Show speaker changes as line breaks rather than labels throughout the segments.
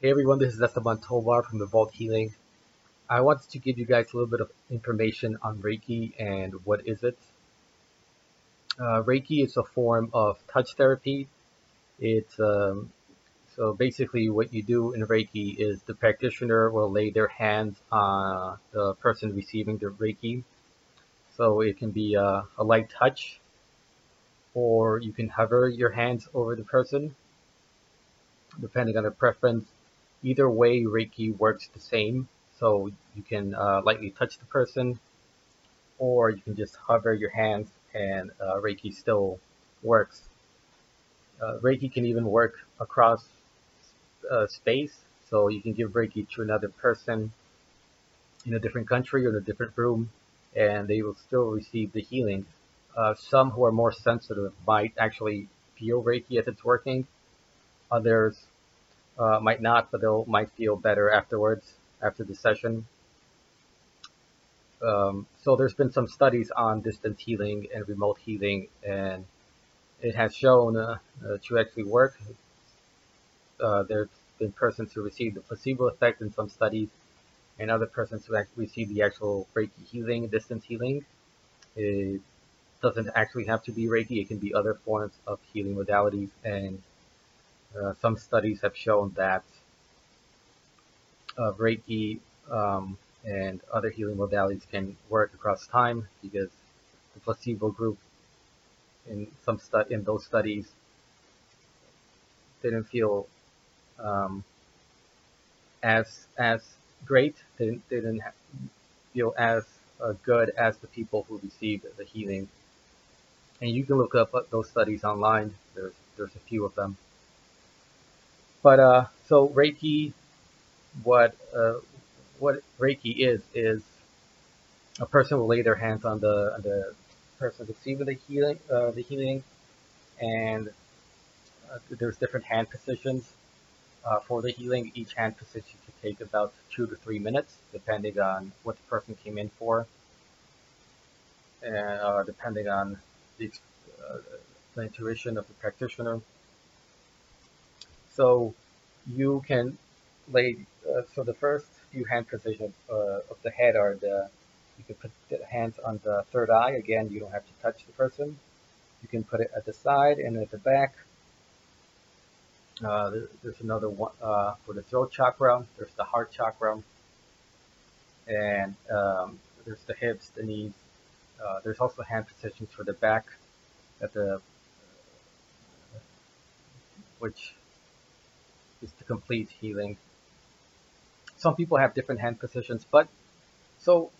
Hey everyone, this is Esteban Tovar from Evolved Healing. I wanted to give you guys a little bit of information on Reiki and what is it. Uh, Reiki is a form of touch therapy. It's um, so basically what you do in Reiki is the practitioner will lay their hands on the person receiving the Reiki. So it can be a, a light touch, or you can hover your hands over the person, depending on their preference Either way, Reiki works the same. So you can uh, lightly touch the person, or you can just hover your hands and uh, Reiki still works. Uh, Reiki can even work across uh, space, so you can give Reiki to another person in a different country or in a different room, and they will still receive the healing. Uh, some who are more sensitive might actually feel Reiki as it's working. Others uh, might not, but they'll might feel better afterwards after the session. Um, so there's been some studies on distance healing and remote healing, and it has shown uh, uh, to actually work. Uh, there's been persons who received the placebo effect in some studies, and other persons who actually received the actual Reiki healing, distance healing. It doesn't actually have to be Reiki; it can be other forms of healing modalities, and uh, some studies have shown that uh, Reiki um, and other healing modalities can work across time because the placebo group in some stu- in those studies didn't feel um, as as great. They didn't, they didn't feel as uh, good as the people who received the healing. And you can look up those studies online. There's there's a few of them. But uh, so Reiki, what uh, what Reiki is is a person will lay their hands on the on the person receiving the healing uh, the healing, and uh, there's different hand positions uh, for the healing. Each hand position can take about two to three minutes, depending on what the person came in for, and uh, depending on the, uh, the intuition of the practitioner. So you can lay, uh, so the first few hand positions uh, of the head are the, you can put the hands on the third eye. Again, you don't have to touch the person. You can put it at the side and at the back. Uh, there's another one uh, for the throat chakra. There's the heart chakra. And um, there's the hips, the knees. Uh, there's also hand positions for the back at the, which is to complete healing. Some people have different hand positions, but so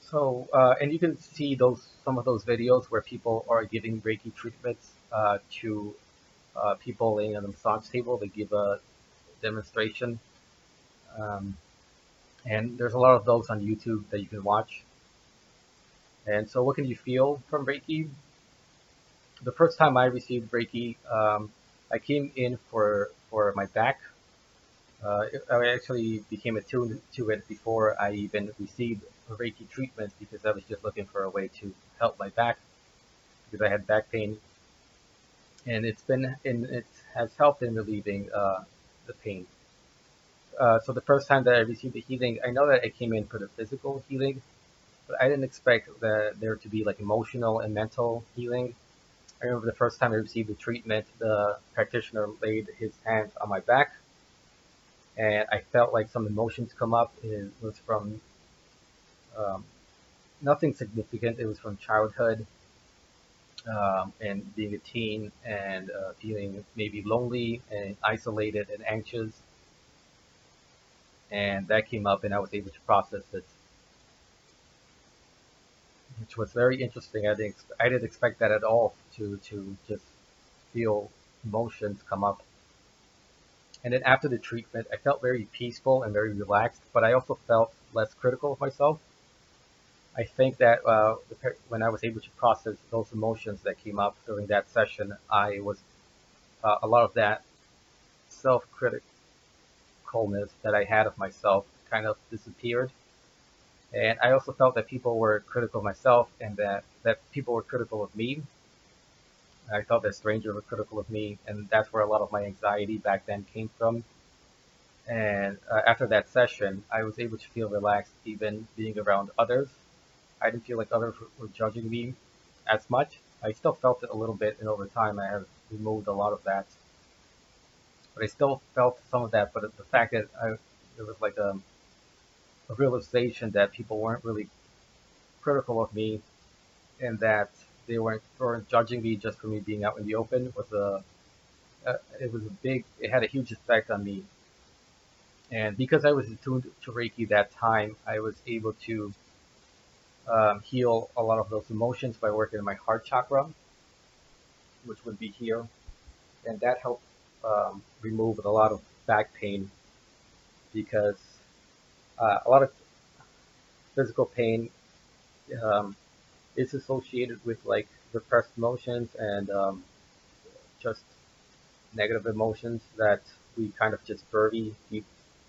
so uh, and you can see those some of those videos where people are giving Reiki treatments uh, to uh, people laying on massage table. They give a demonstration, um, and there's a lot of those on YouTube that you can watch. And so, what can you feel from Reiki? The first time I received Reiki, um, I came in for for my back. Uh, I actually became attuned to it before I even received Reiki treatment because I was just looking for a way to help my back because I had back pain, and it's been and it has helped in relieving uh, the pain. Uh, so the first time that I received the healing, I know that I came in for the physical healing, but I didn't expect that there to be like emotional and mental healing I remember the first time I received the treatment, the practitioner laid his hands on my back, and I felt like some emotions come up. It was from um, nothing significant. It was from childhood um, and being a teen and uh, feeling maybe lonely and isolated and anxious. And that came up, and I was able to process it which was very interesting. I didn't I didn't expect that at all to to just feel emotions come up. And then after the treatment, I felt very peaceful and very relaxed, but I also felt less critical of myself. I think that uh, when I was able to process those emotions that came up during that session, I was uh, a lot of that self-criticalness that I had of myself kind of disappeared and I also felt that people were critical of myself and that, that people were critical of me. I felt that strangers were critical of me, and that's where a lot of my anxiety back then came from. And uh, after that session, I was able to feel relaxed even being around others. I didn't feel like others were judging me as much. I still felt it a little bit, and over time, I have removed a lot of that. But I still felt some of that. But the fact that I, there was like a, a realization that people weren't really critical of me, and that they weren't, weren't judging me just for me being out in the open was a, uh, it was a big, it had a huge effect on me. And because I was attuned to Reiki that time, I was able to um, heal a lot of those emotions by working in my heart chakra, which would be here. And that helped um, remove a lot of back pain because uh, a lot of physical pain um, is associated with like repressed emotions and um, just negative emotions that we kind of just bury deep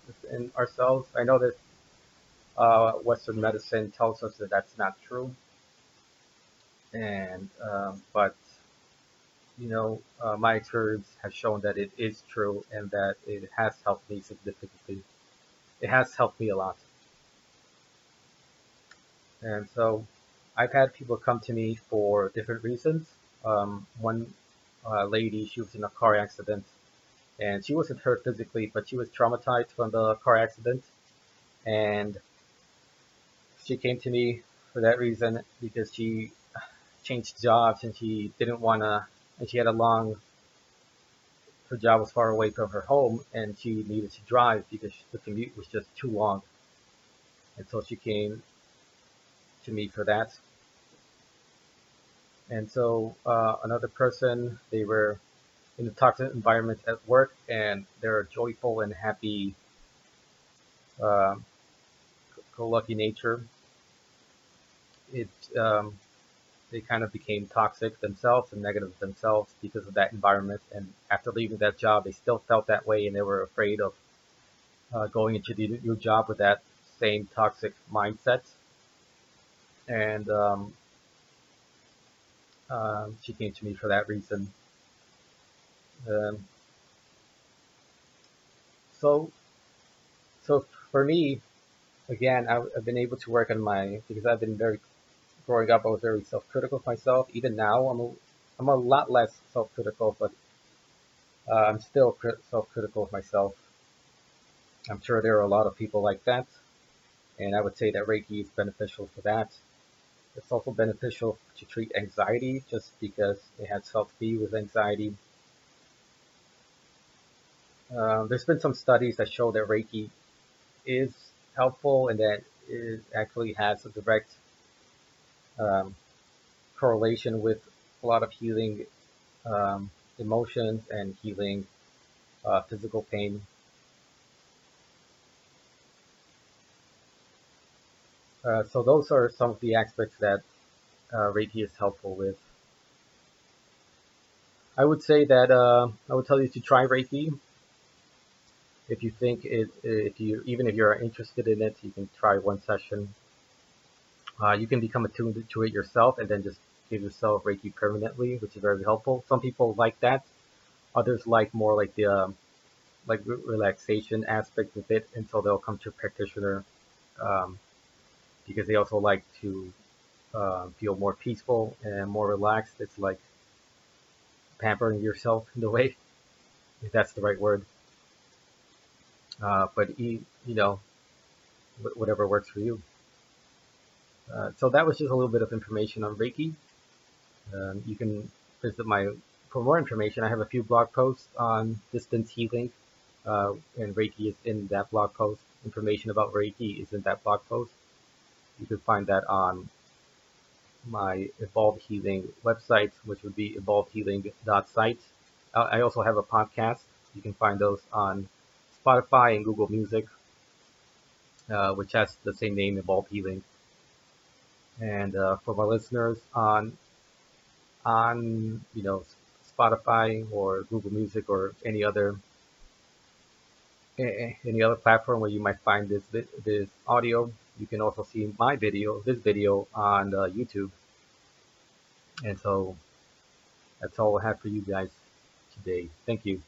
within ourselves. I know that uh, Western medicine tells us that that's not true, and um, but you know uh, my experience has shown that it is true and that it has helped me significantly. It has helped me a lot, and so I've had people come to me for different reasons. Um, one uh, lady, she was in a car accident, and she wasn't hurt physically, but she was traumatized from the car accident, and she came to me for that reason because she changed jobs and she didn't want to, and she had a long, her job was far away from her home, and she needed to drive because the commute was just too long, and so she came to me for that. And so uh, another person, they were in a toxic environment at work and they're joyful and happy, uh, go lucky nature. It, um, they kind of became toxic themselves and negative themselves because of that environment. And after leaving that job, they still felt that way and they were afraid of uh, going into the new job with that same toxic mindset. And um, um, she came to me for that reason. Um, so, so for me, again, I, have been able to work on my because I've been very growing up. I was very self-critical of myself. Even now, I'm a, I'm a lot less self-critical, but uh, I'm still self-critical of myself. I'm sure there are a lot of people like that, and I would say that Reiki is beneficial for that. It's also beneficial to treat anxiety just because it has helped me with anxiety. Uh, there's been some studies that show that Reiki is helpful and that it actually has a direct um, correlation with a lot of healing um, emotions and healing uh, physical pain. Uh, so those are some of the aspects that uh, Reiki is helpful with. I would say that uh, I would tell you to try Reiki. If you think it, if you even if you're interested in it, you can try one session. Uh, you can become attuned to it yourself and then just give yourself Reiki permanently, which is very helpful. Some people like that. Others like more like the um, like relaxation aspect of it, and so they'll come to a practitioner um, because they also like to uh, feel more peaceful and more relaxed. It's like pampering yourself in a way, if that's the right word. Uh, but you, you know, whatever works for you. Uh, so that was just a little bit of information on Reiki. Um, you can visit my, for more information, I have a few blog posts on distance healing, uh, and Reiki is in that blog post. Information about Reiki is in that blog post. You can find that on my Evolved Healing website, which would be evolvedhealing.site. I also have a podcast. You can find those on Spotify and Google Music, uh, which has the same name, Evolved Healing. And uh, for my listeners on on you know Spotify or Google Music or any other any other platform where you might find this this audio, you can also see my video, this video on uh, YouTube. And so That's all I have for you guys today. Thank you.